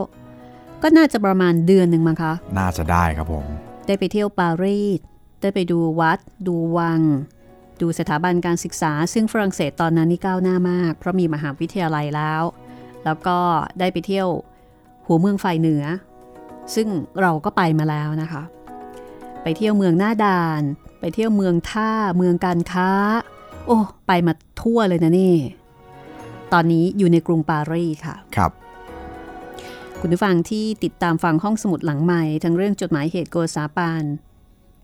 ก็น่าจะประมาณเดือนหนึ่งมั้งคะ น่าจะได้ครับผม ได้ไปเที่ยวปารีส ได้ไปดูวัด ดูวัง ดูสถาบันการศึกษา ซึ่งฝรั่งเศสตอนนั้นนี่ก้าวหน้ามาก เพราะมีมหาวิทยาลัยแล้ว แล้วก็ได้ไปเที่ยวหัวเมืองฝ่ายเหนือ ซึ่งเราก็ไปมาแล้วนะคะ ไปเที่ยวเมืองหน้าด่าน ไปเที่ยวเมืองท่า เมืองการค้า โอ้ไปมาทั่วเลยนะนี่ ตอนนี้อยู่ในกรุงปารีสค่ะ ครับ คุณผู้ฟังที่ติดตามฟังห้องสมุดหลังใหม่ทั้งเรื่องจดหมายเหตุโกษาปาน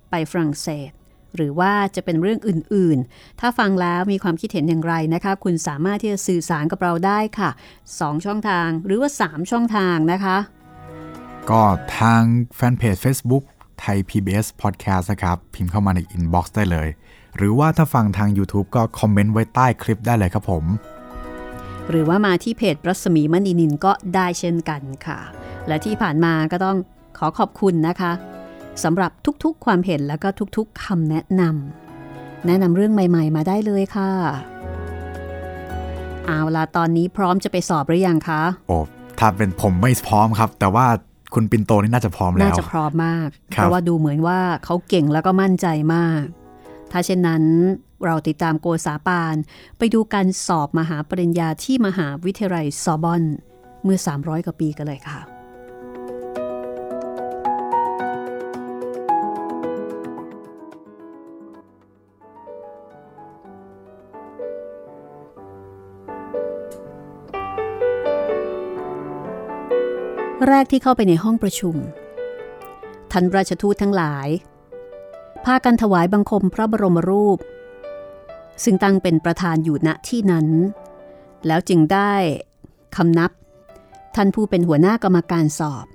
ไปฝรั่งเศสหรือว่าจะเป็นเรื่องอื่นๆ ถ้าฟังแล้วมีความคิดเห็นอย่างไรนะคะ คุณสามารถที่จะสื่อสารกับเราได้ค่ะ 2 ช่องทางหรือว่า 3 ช่องทางนะคะ ก็ทางแฟนเพจ Facebook ไทย PBS Podcast นะครับ พิมพ์เข้ามาในอินบ็อกซ์ได้เลย หรือว่าถ้าฟังทาง YouTube ก็คอมเมนต์ไว้ใต้คลิปได้เลยครับผม หรือว่ามาที่เพจรัศมีมณีนิลก็ได้เช่นกันค่ะ และที่ผ่านมาก็ต้องขอขอบคุณนะคะสำหรับทุกๆ ความเห็นแล้วก็ทุกๆคำแนะนำแนะนำเรื่องใหม่ ๆ มาได้เลยค่ะ เอาละตอนนี้พร้อมจะไปสอบหรือยังคะ โอ้ถ้าเป็นผมไม่พร้อมครับ แต่ว่า คุณปินโตนี่น่าจะพร้อมแล้น่าวจะพร้อมมากครับเพราะว่าดูเหมือนว่าเขาเก่งแล้วก็มั่นใจมาก ถ้าเช่นนั้นเราติดตามโกษาปาน ไปดูการสอบมหาปริญญาที่มหาวิทยาลัยซอร์บอนเมื่อ 300 กว่าปีกันเลยค่ะ แรกที่เข้าไปในห้องประชุมท่านราชทูตทั้งหลาย พากันถวายบังคมพระบรมรูป ซึ่งตั้งเป็นประธานอยู่ณที่นั้น แล้วจึงได้คำนับ ท่านผู้เป็นหัวหน้ากรรมการสอบ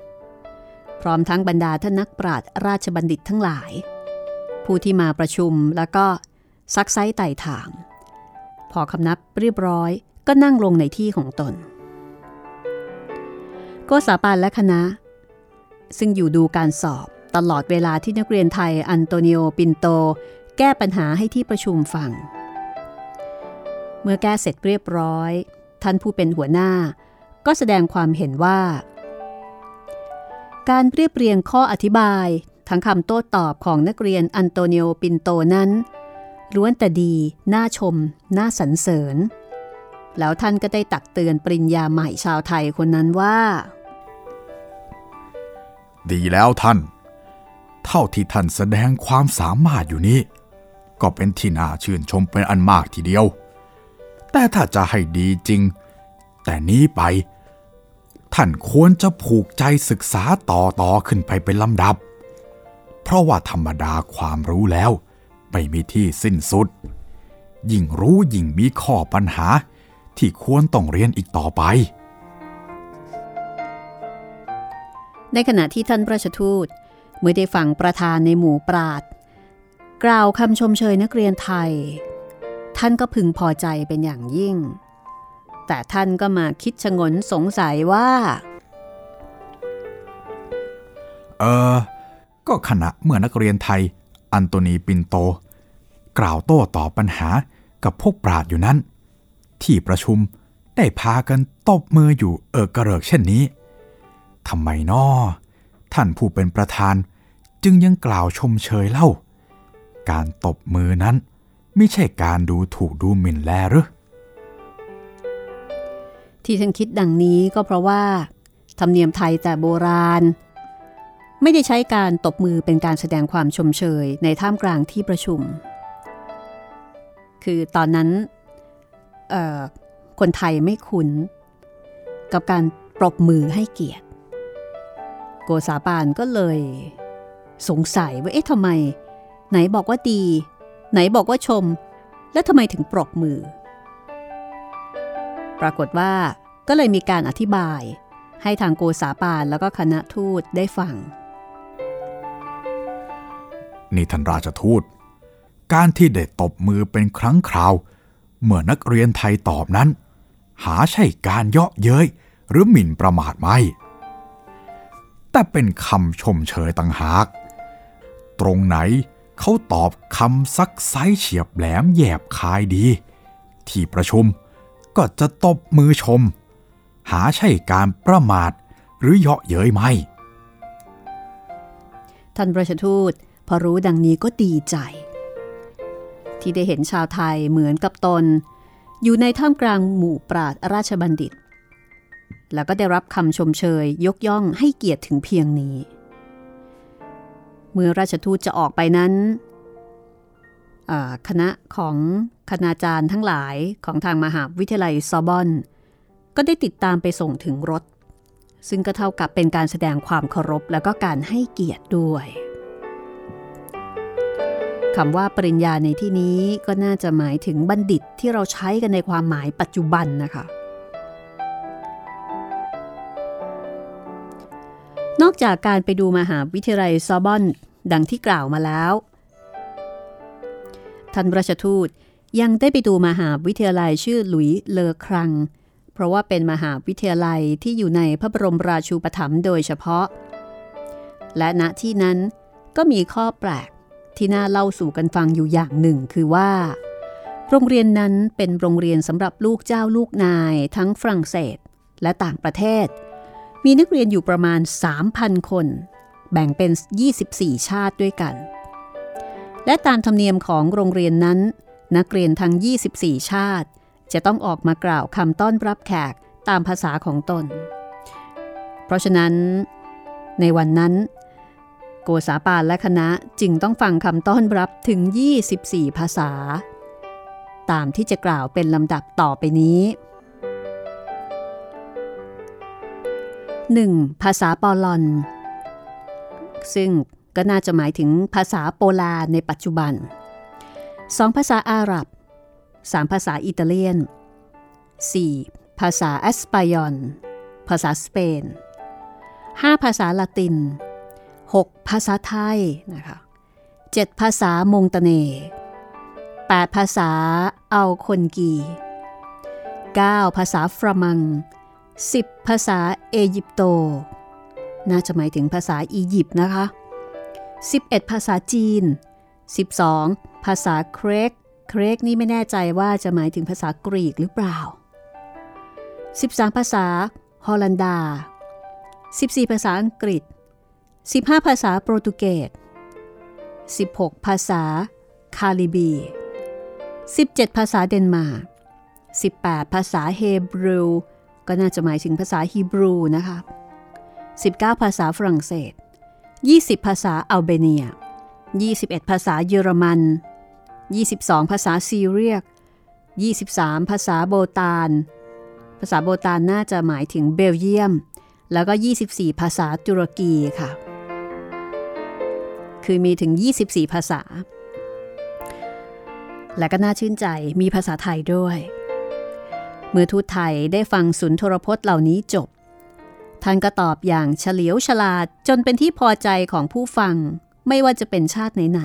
พร้อมทั้งบรรดาท่านนักปราชญ์ราชบัณฑิตทั้งหลาย ผู้ที่มาประชุมแล้วก็ซักไซ้ไต่ถาม พอคำนับเรียบร้อยก็นั่งลงในที่ของตน โกษาปานและคณะ ซึ่งอยู่ดูการสอบตลอดเวลาที่นักเรียนไทยอันโตนิโอปินโต แก้ปัญหาให้ที่ประชุมฟัง เมื่อแก้เสร็จเรียบร้อย ท่านผู้เป็นหัวหน้า ก็แสดงความเห็นว่า การเรียบเรียงข้ออธิบายทั้งคำโต้ตอบของนักเรียนอันโตนิโอปินโตนั้นล้วนแต่ดี น่าชม น่าสรรเสริญ แล้วท่านก็ได้ตักเตือนปริญญาใหม่ชาวไทยคนนั้นว่า ดีแล้วท่าน เท่าที่ท่านแสดงความสามารถอยู่นี้ ก็เป็นที่น่าชื่นชมเป็นอันมากทีเดียว แต่ถ้าจะให้ดีจริง แต่นี้ไป ท่านควรจะผูกใจศึกษาต่อต่อขึ้นไปเป็นลำดับ เพราะว่าธรรมดาความรู้แล้ว ไม่มีที่สิ้นสุด ยิ่งรู้ยิ่งมีข้อปัญหาที่ควรต้องเรียนอีกต่อไป ในขณะที่ท่านราชทูตเมื่อได้ฟังประธานในหมู่ปราดกล่าวคำชมเชยนักเรียนไทย ท่านก็พึงพอใจเป็นอย่างยิ่ง แต่ท่านก็มาคิดชงนสงสัยว่า เออก็ขณะเมื่อนักเรียนไทย อันโตนีปินโต กล่าวโต้ตอบปัญหากับพวกปราดอยู่นั้น ที่ประชุมได้พากันตบมืออยู่เออกระเริกเช่นนี้ ทำไมนอท่านผู้เป็นประธานจึงยังกล่าวชมเชยเล่า การตบมือนั้นไม่ใช่การดูถูกดูหมิ่นแลหรือที่ท่านคิดดังนี้ก็เพราะว่า ธรรมเนียมไทยแต่โบราณ ไม่ได้ใช้การตบมือเป็นการแสดงความชมเชยในท่ามกลางที่ประชุม คือตอนนั้นคนไทยไม่คุ้น กับการปรบมือให้เกียรติ โกษาปานก็เลย สงสัยว่าเอ๊ะทำไม ไหนบอกว่าดี ไหนบอกว่าชม แล้วทำไมถึงปรบมือ ปรากฏว่าก็เลยมีการอธิบายให้ทางโกษาปานแล้วก็คณะทูตได้ฟัง นี่ท่านราชทูต การที่ได้ตบมือเป็นครั้งคราว เมื่อนักเรียนไทยตอบนั้น หาใช่การเยาะเย้ยหรือหมิ่นประมาทไม่ แต่เป็นคำชมเชยต่างหาก ตรงไหนเขาตอบคำซักไซเฉียบแหลมแยบคายดี ที่ประชุมก็จะตบมือชม หาใช่การประมาทหรือเยาะเย้ยไม่ท่านปราชทูตพอรู้ดังนี้ก็ดีใจ ที่ได้เห็นชาวไทยเหมือนกับตน อยู่ในท่ามกลางหมู่ปราดราชบัณฑิต แล้วก็ได้รับคำชมเชยยกย่องให้เกียรติถึงเพียงนี้ เมื่อราชทูตจะออกไปนั้นคณะของคณาจารย์ทั้งหลายของทางมหาวิทยาลัยซอร์บอน ก็ได้ติดตามไปส่งถึงรถ ซึ่งก็เท่ากับเป็นการแสดงความเคารพแล้วก็การให้เกียรติด้วยคำว่าปริญญาในที่นี้ก็น่าจะหมายถึงบัณฑิตที่เราใช้กันในความหมายปัจจุบันนะคะ จากการไปดูมหาวิทยาลัยซอบอนดังที่กล่าวมาแล้ว ท่านราชทูตยังได้ไปดูมหาวิทยาลัยชื่อหลุยเลอครัง เพราะว่าเป็นมหาวิทยาลัยที่อยู่ในพระบรมราชูปถัมภ์โดยเฉพาะ และณที่นั้นก็มีข้อแปลกที่น่าเล่าสู่กันฟังอยู่อย่างหนึ่งคือว่า โรงเรียนนั้นเป็นโรงเรียนสำหรับลูกเจ้าลูกนายทั้งฝรั่งเศสและต่างประเทศ มีนักเรียนอยู่ประมาณ 3,000 คน แบ่งเป็น 24 ชาติด้วยกัน และตามธรรมเนียมของโรงเรียนนั้น นักเรียนทั้ง 24 ชาติ จะต้องออกมากล่าวคำต้อนรับแขกตามภาษาของตน เพราะฉะนั้น ในวันนั้น โกษาปานและคณะจึงต้องฟังคำต้อนรับถึง 24 ภาษา ตามที่จะกล่าวเป็นลำดับต่อไปนี้ 1. ภาษาปอลอน ซึ่งก็น่าจะหมายถึงภาษาโปลาในปัจจุบัน 2. ภาษาอาหรับ 3. ภาษาอิตาเลียน 4. ภาษาแอสปายอน ภาษาสเปน 5. ภาษาละติน 6. ภาษาไทยนะคะ 7. ภาษามงตเน 8. ภาษาอัลคนกี 9. ภาษาฟรามัง 10. ภาษาเอยิปโต น่าจะหมายถึงภาษาอียิปต์นะคะ 11. ภาษาจีน 12. ภาษาเครก เครกนี่ไม่แน่ใจว่าจะหมายถึงภาษากรีกหรือเปล่า 13 ภาษาฮอลันดา 14 ภาษาอังกฤษ 15 ภาษาโปรตุเกส 16 ภาษาคาลิบี 17 ภาษาเดนมาร์ก 18 ภาษาเฮบรู ก็น่าจะหมายถึงภาษาฮีบรูนะคะ 19 ภาษาฝรั่งเศส 20 ภาษาอัลเบเนีย 21 ภาษาเยอรมัน 22 ภาษาซีเรียก 23 ภาษาโบตานภาษาโบตานน่าจะหมายถึงเบลเยียม แล้วก็ 24 ภาษาตุรกีค่ะ คือมีถึง 24 ภาษา และก็น่าชื่นใจมีภาษาไทยด้วย เมื่อทูตไทยได้ฟังสุนทรพจน์เหล่านี้จบ ท่านก็ตอบอย่างเฉลียวฉลาดจนเป็นที่พอใจของผู้ฟังไม่ว่าจะเป็นชาติไหน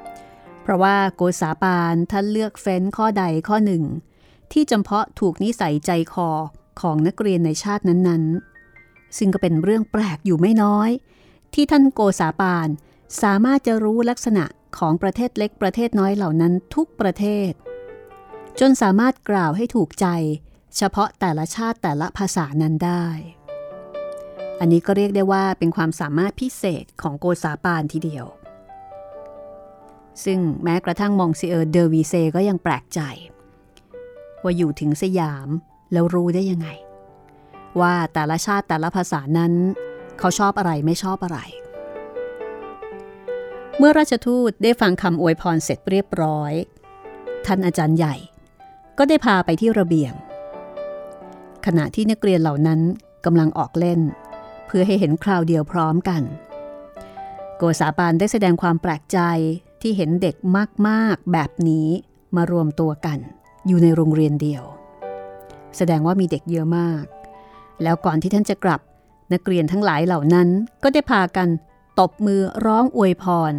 ๆ เพราะว่าโกษาปานท่านเลือกเฟ้นข้อใดข้อหนึ่ง ที่จำเพาะถูกนิสัยใจคอของนักเรียนในชาตินั้นๆ ซึ่งก็เป็นเรื่องแปลกอยู่ไม่น้อย ที่ท่านโกษาปานสามารถจะรู้ลักษณะของประเทศเล็กประเทศน้อยเหล่านั้นทุกประเทศ จนสามารถกล่าวให้ถูกใจ เฉพาะแต่ละชาติแต่ละภาษานั้นได้ อันนี้ก็เรียกได้ว่าเป็นความสามารถพิเศษของโกษาปานทีเดียว ซึ่งแม้กระทั่งมองซิเออร์เดอวีเซก็ยังแปลกใจ ว่าอยู่ถึงสยามแล้วรู้ได้ยังไง ว่าแต่ละชาติแต่ละภาษานั้น เขาชอบอะไรไม่ชอบอะไร เมื่อราชทูตได้ฟังคำอวยพรเสร็จเรียบร้อย ท่านอาจารย์ใหญ่ ก็ได้พาไปที่ระเบียง ขณะที่นักเรียนเหล่านั้นกำลังออกเล่น เพื่อให้เห็นคราวเดียวพร้อมกัน โกษาปานได้แสดงความแปลกใจที่เห็นเด็กมากๆแบบนี้มารวมตัวกัน อยู่ในโรงเรียนเดียว แสดงว่ามีเด็กเยอะมาก แล้วก่อนที่ท่านจะกลับ นักเรียนทั้งหลายเหล่านั้นก็ได้พากันตบมือร้องอวยพร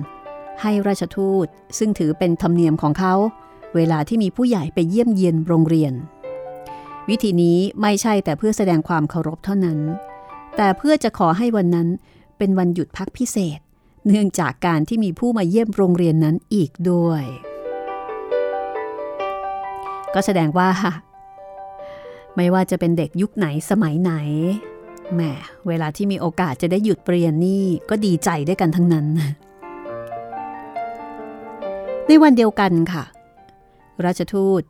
ให้ราชทูตซึ่งถือเป็นธรรมเนียมของเขา เวลาที่มีผู้ใหญ่ไปเยี่ยมเยียนโรงเรียน วิธีนี้ไม่ใช่แต่เพื่อแสดงความเคารพเท่านั้น แต่เพื่อจะขอให้วันนั้นเป็นวันหยุดพักพิเศษ เนื่องจากการที่มีผู้มาเยี่ยมโรงเรียนนั้นอีกด้วย ก็แสดงว่า ไม่ว่าจะเป็นเด็กยุคไหนสมัยไหนแหมเวลาที่มีโอกาสจะได้หยุดเรียนนี่ก็ดีใจด้วยกันทั้งนั้น ในวันเดียวกันค่ะ ราชทูต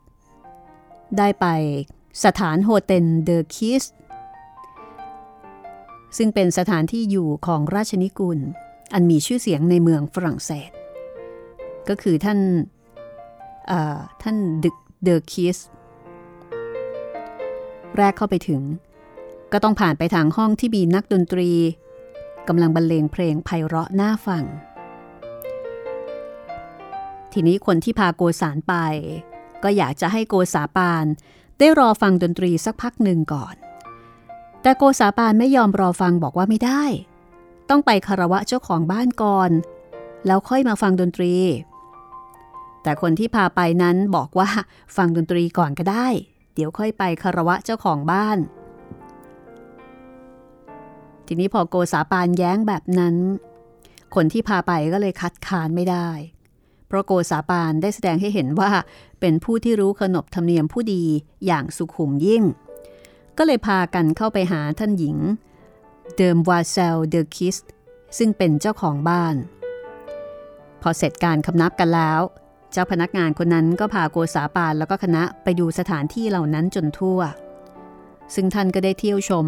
ได้ไปสถานโฮเทลเดอกีสซึ่งเป็นสถานที่อยู่ของราชนิกูล อันมีชื่อเสียงในเมืองฝรั่งเศส ก็คือท่านท่านดึกเดอกีสแรกเข้าไปถึง ก็ต้องผ่านไปทางห้องที่มีนักดนตรีกำลังบรรเลงเพลงไพเราะน่าฟัง ทีนี้คนที่พาโกสารไป ก็อยากจะให้โกษาปาน ได้รอฟังดนตรีสักพักหนึ่งก่อน แต่โกษาปานไม่ยอมรอฟังบอกว่าไม่ได้ ต้องไปคารวะเจ้าของบ้านก่อน แล้วค่อยมาฟังดนตรี แต่คนที่พาไปนั้นบอกว่าฟังดนตรีก่อนก็ได้ เดี๋ยวค่อยไปคารวะเจ้าของบ้าน ทีนี้พอโกษาปานแย้งแบบนั้น คนที่พาไปก็เลยคัดค้านไม่ได้ พราะโกษาปานได้แสดงให้เห็นว่า เป็นผู้ที่รู้ขนบธรรมเนียมผู้ดีอย่างสุขุมยิ่ง ก็เลยพากันเข้าไปหาท่านหญิง เดิมวาเซลเดอคิสซึ่งเป็นเจ้าของบ้าน พอเสร็จการคำนับกันแล้ว เจ้าพนักงานคนนั้นก็พาโกษาปานแล้วก็คณะไปดูสถานที่เหล่านั้นจนทั่ว ซึ่งท่านก็ได้เที่ยวชม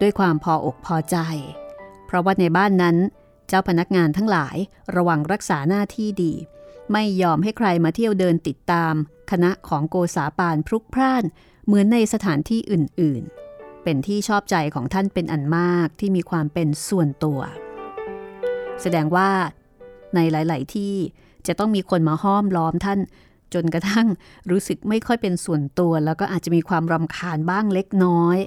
ด้วยความพออกพอใจ เพราะว่าในบ้านนั้น เจ้าพนักงานทั้งหลายระวังรักษาหน้าที่ดี ไม่ยอมให้ใครมาเที่ยวเดินติดตาม คณะของโกษาปานพลุกพล่าน เหมือนในสถานที่อื่น ๆ เป็นที่ชอบใจของท่านเป็นอันมากที่มีความเป็นส่วนตัว แสดงว่าในหลาย ๆ ที่จะต้องมีคนมาห้อมล้อมท่าน จนกระทั่งรู้สึกไม่ค่อยเป็นส่วนตัว แล้วก็อาจจะมีความรำคาญบ้างเล็กน้อย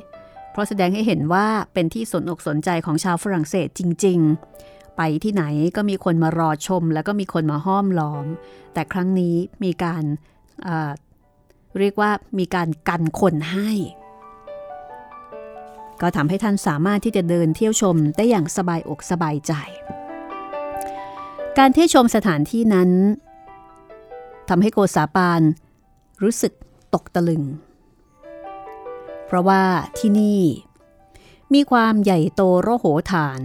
เพราะแสดงให้เห็นว่าเป็นที่สนอกสนใจของชาวฝรั่งเศสจริง ๆ ไปที่ไหนก็มีคนมารอชม แล้วก็มีคนมาห้อมล้อม แต่ครั้งนี้มีการเเรียกว่ามีการกันคนให้ ก็ทำให้ท่านสามารถที่จะเดินเที่ยวชมได้อย่างสบายอกสบายใจ การเที่ยวชมสถานที่นั้นทำให้โกษาปานรู้สึกตกตะลึง เพราะว่าที่นี่ มีความใหญ่โตโรโหฐาน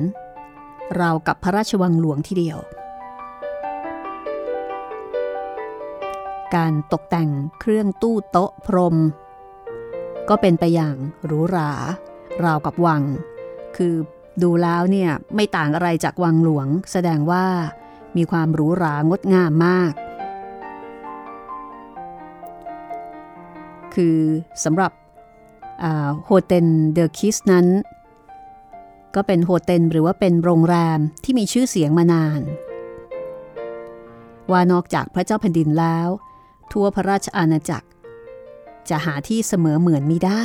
ราวกับพระราชวังหลวงทีเดียว การตกแต่งเครื่องตู้โต๊ะพรม ก็เป็นไปอย่างหรูหราราวกับวัง คือดูแล้วเนี่ยไม่ต่างอะไรจากวังหลวง แสดงว่ามีความหรูหรางดงามมาก คือสำหรับโฮเทลเดอะคิสนั้น ก็เป็นโฮเทลหรือว่าเป็นโรงแรมที่มีชื่อเสียงมานาน ว่านอกจากพระเจ้าแผ่นดินแล้ว ทั่วพระราชอาณาจักร จะหาที่เสมอเหมือนมิได้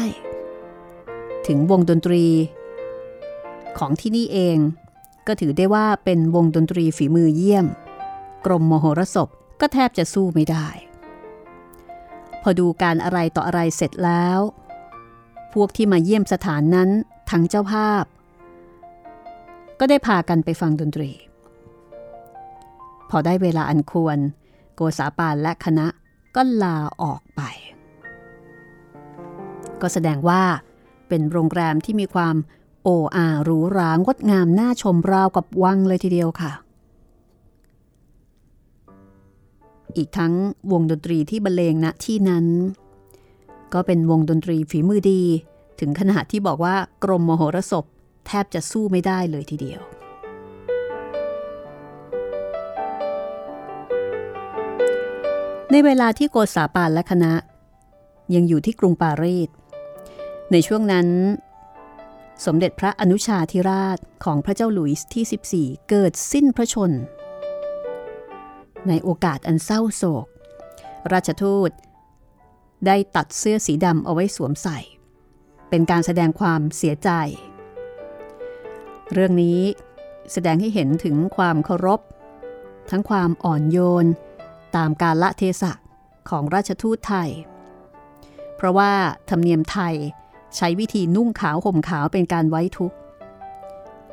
ถึงวงดนตรี ของที่นี่เอง ก็ถือได้ว่าเป็นวงดนตรีฝีมือเยี่ยม กรมมโหรสพก็แทบจะสู้ไม่ได้ พอดูการอะไรต่ออะไรเสร็จแล้ว พวกที่มาเยี่ยมสถานนั้นทั้งเจ้าภาพ ก็ได้พากันไปฟังดนตรี พอได้เวลาอันควร โกษาปานและคณะก็ลาออกไป ก็แสดงว่า เป็นโรงแรมที่มีความโอ้อาหรูหรางดงามน่าชมราวกับวังเลยทีเดียวค่ะ อีกทั้งวงดนตรีที่บรรเลงณที่นั้น ก็เป็นวงดนตรีฝีมือดี ถึงขนาดที่บอกว่ากรมมโหรสพ แทบจะสู้ไม่ได้เลยทีเดียว ในเวลาที่โกษาปานและคณะ ยังอยู่ที่กรุงปารีส ในช่วงนั้น สมเด็จพระอนุชาธิราชของพระเจ้าหลุยส์ที่ 14 เกิดสิ้นพระชน ในโอกาสอันเศร้าโศก ราชทูตได้ตัดเสื้อสีดำเอาไว้สวมใส่ เป็นการแสดงความเสียใจ เรื่องนี้แสดงให้เห็นถึงความเคารพ ทั้งความอ่อนโยน ตามการละเทศะของราชทูตไทย เพราะว่าธรรมเนียมไทยใช้วิธีนุ่งขาวห่มขาวเป็นการไว้ทุกข์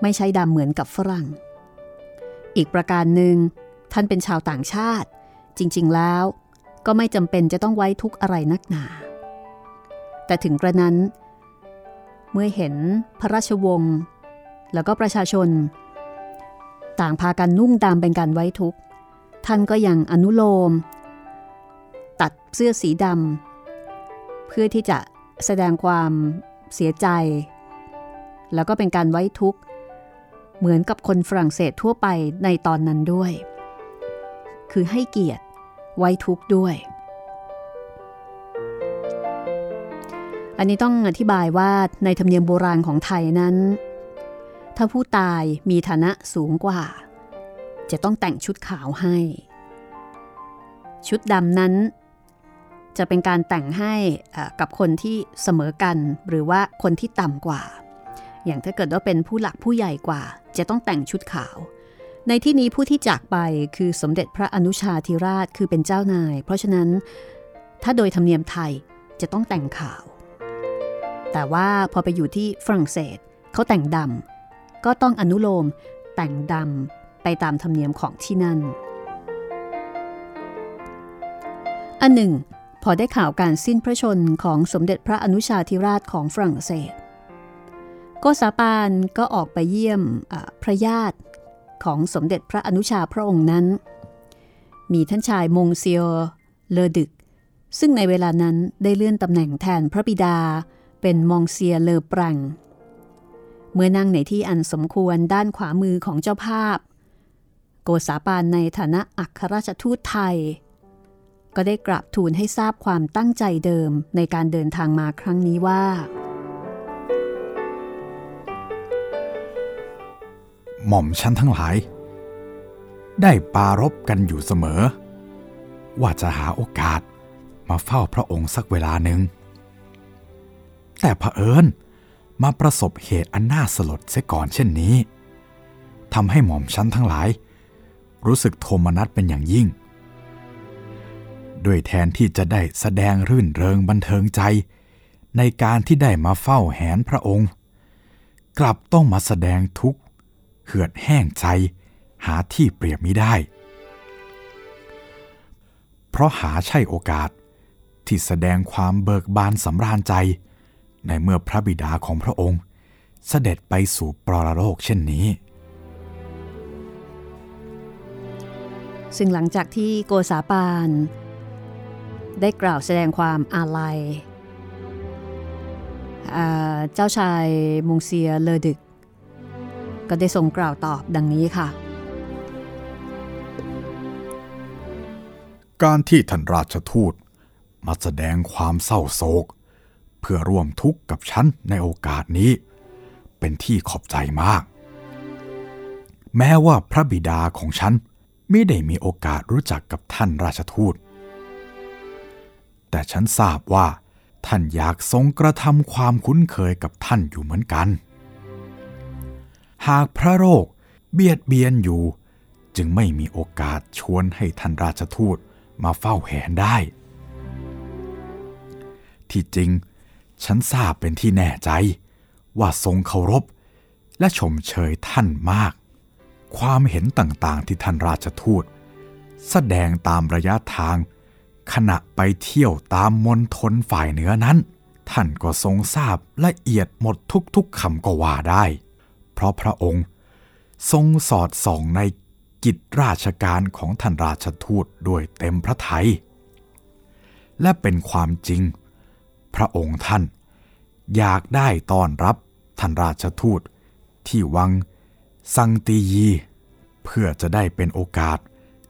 ไม่ใช่ดำเหมือนกับฝรั่ง อีกประการหนึ่งท่านเป็นชาวต่างชาติ จริง ๆ แล้ว ก็ไม่จำเป็นจะต้องไว้ทุกข์อะไรนักหนา แต่ถึงกระนั้น เมื่อเห็นพระราชวงศ์ แล้วก็ประชาชน ต่างพากันนุ่งดำเป็นการไว้ทุกข์ ท่านก็ยังอนุโลม ตัดเสื้อสีดำเพื่อที่จะแสดงความเสียใจ แล้วก็เป็นการไว้ทุกข์ เหมือนกับคนฝรั่งเศสทั่วไปในตอนนั้นด้วย คือให้เกียรติไว้ทุกข์ด้วย อันนี้ต้องอธิบายว่าในธรรมเนียมโบราณของไทยนั้น ถ้าผู้ตายมีฐานะสูงกว่า จะต้องแต่งชุดขาวให้ ชุดดำนั้น จะเป็นการแต่งให้กับคนที่เสมอกันหรือว่าคนที่ต่ำกว่า อย่างถ้าเกิดว่าเป็นผู้หลักผู้ใหญ่กว่า จะต้องแต่งชุดขาว ในที่นี้ผู้ที่จากไปคือสมเด็จพระอนุชาธิราชคือเป็นเจ้านาย เพราะฉะนั้นถ้าโดยธรรมเนียมไทยจะต้องแต่งขาว แต่ว่าพอไปอยู่ที่ฝรั่งเศสเขาแต่งดำ ก็ต้องอนุโลมแต่งดำไปตามธรรมเนียมของที่นั่น อันหนึ่ง พอได้ข่าวการสิ้นพระชนของสมเด็จพระอนุชาธิราชของฝรั่งเศส โกษาปานก็ออกไปเยี่ยมพระญาติของสมเด็จพระอนุชาพระองค์นั้น มีท่านชายมงเซียเลอดึก ซึ่งในเวลานั้นได้เลื่อนตำแหน่งแทนพระบิดาเป็นมองเซียเลอปรัง เมื่อนั่งในที่อันสมควรด้านขวามือของเจ้าภาพ โกษาปานในฐานะอัครราชทูตไทย ก็ได้กราบทูลให้ทราบความตั้งใจเดิมในการเดินทางมาครั้งนี้ว่า หม่อมชั้นทั้งหลาย ได้ปารบกันอยู่เสมอ ว่าจะหาโอกาสมาเฝ้าพระองค์สักเวลาหนึ่งแต่เผอิญ มาประสบเหตุอันน่าสลดเสียก่อนเช่นนี้ทำให้หม่อมชั้นทั้งหลาย รู้สึกโทมนัสเป็นอย่างยิ่ง ด้วยแทนที่จะได้แสดงรื่นเริงบันเทิงใจ ในการที่ได้มาเฝ้าแหนพระองค์ กลับต้องมาแสดงทุกข์เหือดแห้งใจหาที่เปรียบมิได้ เพราะหาใช่โอกาสที่แสดงความเบิกบานสำราญใจ ในเมื่อพระบิดาของพระองค์เสด็จไปสู่ปรโลกเช่นนี้ ซึ่งหลังจากที่โกษาปาน ได้กล่าวแสดงความอาลัย เจ้าชายมงเซียเลอดึก ก็ได้ทรงกล่าวตอบดังนี้ค่ะ การที่ท่านราชทูตมาแสดงความเศร้าโศก เพื่อร่วมทุกข์กับฉันในโอกาสนี้ เป็นที่ขอบใจมาก แม้ว่าพระบิดาของฉันไม่ได้มีโอกาสรู้จักกับท่านราชทูต แต่ฉันทราบว่า ท่านอยากทรงกระทำความคุ้นเคยกับท่านอยู่เหมือนกัน หากพระโรคเบียดเบียนอยู่ จึงไม่มีโอกาสชวนให้ท่านราชทูตมาเฝ้าแหนได้ ที่จริง ฉันทราบเป็นที่แน่ใจ ว่าทรงเคารพ และชมเชยท่านมาก ความเห็นต่างๆที่ท่านราชทูต แสดงตามระยะทาง ขณะไปเที่ยวตามมณฑลฝ่ายเหนือนั้น ท่านก็ทรงทราบละเอียดหมดทุกๆคำก็ว่าได้ เพราะพระองค์ทรงสอดส่องในกิจราชการของท่านราชทูตด้วยเต็มพระทัยและเป็นความจริง พระองค์ท่าน อยากได้ต้อนรับท่านราชทูต ที่วังสังตียี เพื่อจะได้เป็นโอกาส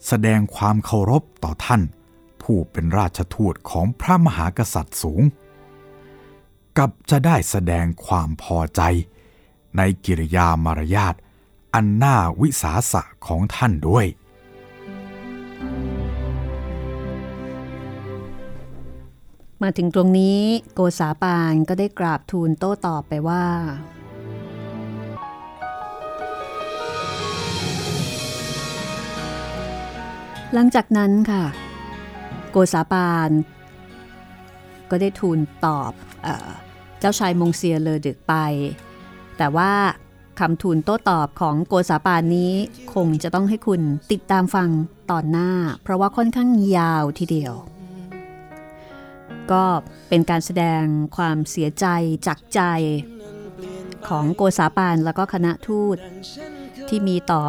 แสดงความเคารพต่อท่าน ผู้เป็นราชทูตของพระมหากษัตริย์สูง กับจะได้แสดงความพอใจ ในกิริยามารยาทอันน่าวิสาสะของท่านด้วย มาถึงตรงนี้โกษาปานก็ได้กราบทูลโต้ตอบไปว่า หลังจากนั้นค่ะ โกษาปานก็ได้ทูลตอบเอเจ้าชายมงเซียเลอดึกไป แต่ว่าคำทูลโต้ตอบของโกษาปานนี้คงจะต้องให้คุณติดตามฟังตอนหน้า เพราะว่าค่อนข้างยาวทีเดียว ก็เป็นการแสดงความเสียใจจากใจของโกษาปานแล้วก็คณะทูต ที่มีต่อ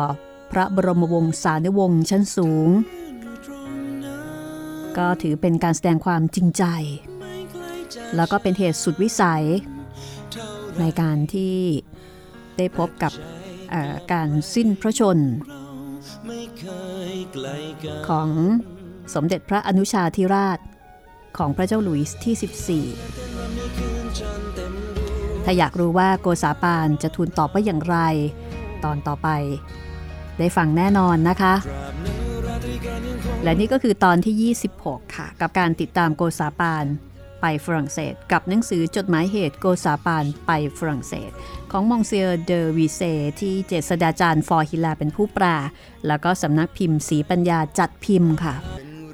พระบรมวงศานุวงศ์ชั้นสูง ก็ถือเป็นการแสดงความจริงใจ แล้วก็เป็นเหตุสุดวิสัย ในการที่ได้พบกับการสิ้นพระชน ของสมเด็จพระอนุชาธิราช ของพระเจ้าหลุยส์ที่ 14 ถ้าอยากรู้ว่าโกษาปานจะทูลตอบว่าอย่างไร ตอนต่อไป ได้ฟังแน่นอนนะคะ และนี่ก็คือตอนที่ 26 ค่ะ กับการติดตามโกษาปานไปฝรั่งเศส กับหนังสือจดหมายเหตุโกซาปานไปฝรั่งเศส ของมองเซียเดอวีเซที่เจษดาจารย์ฟอร์ฮิลาเป็นผู้แปลแล้วก็สำนักพิมพ์สีปัญญาจัดพิมพ์ค่ะ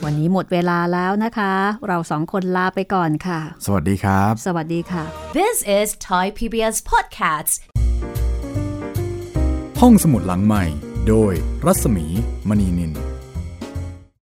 วันนี้หมดเวลาแล้วนะคะ เราสองคนลาไปก่อนค่ะ สวัสดีครับ สวัสดีค่ะ This is Thai PBS Podcasts. ห้องสมุดหลังใหม่ โดยรัศมีมณีนิน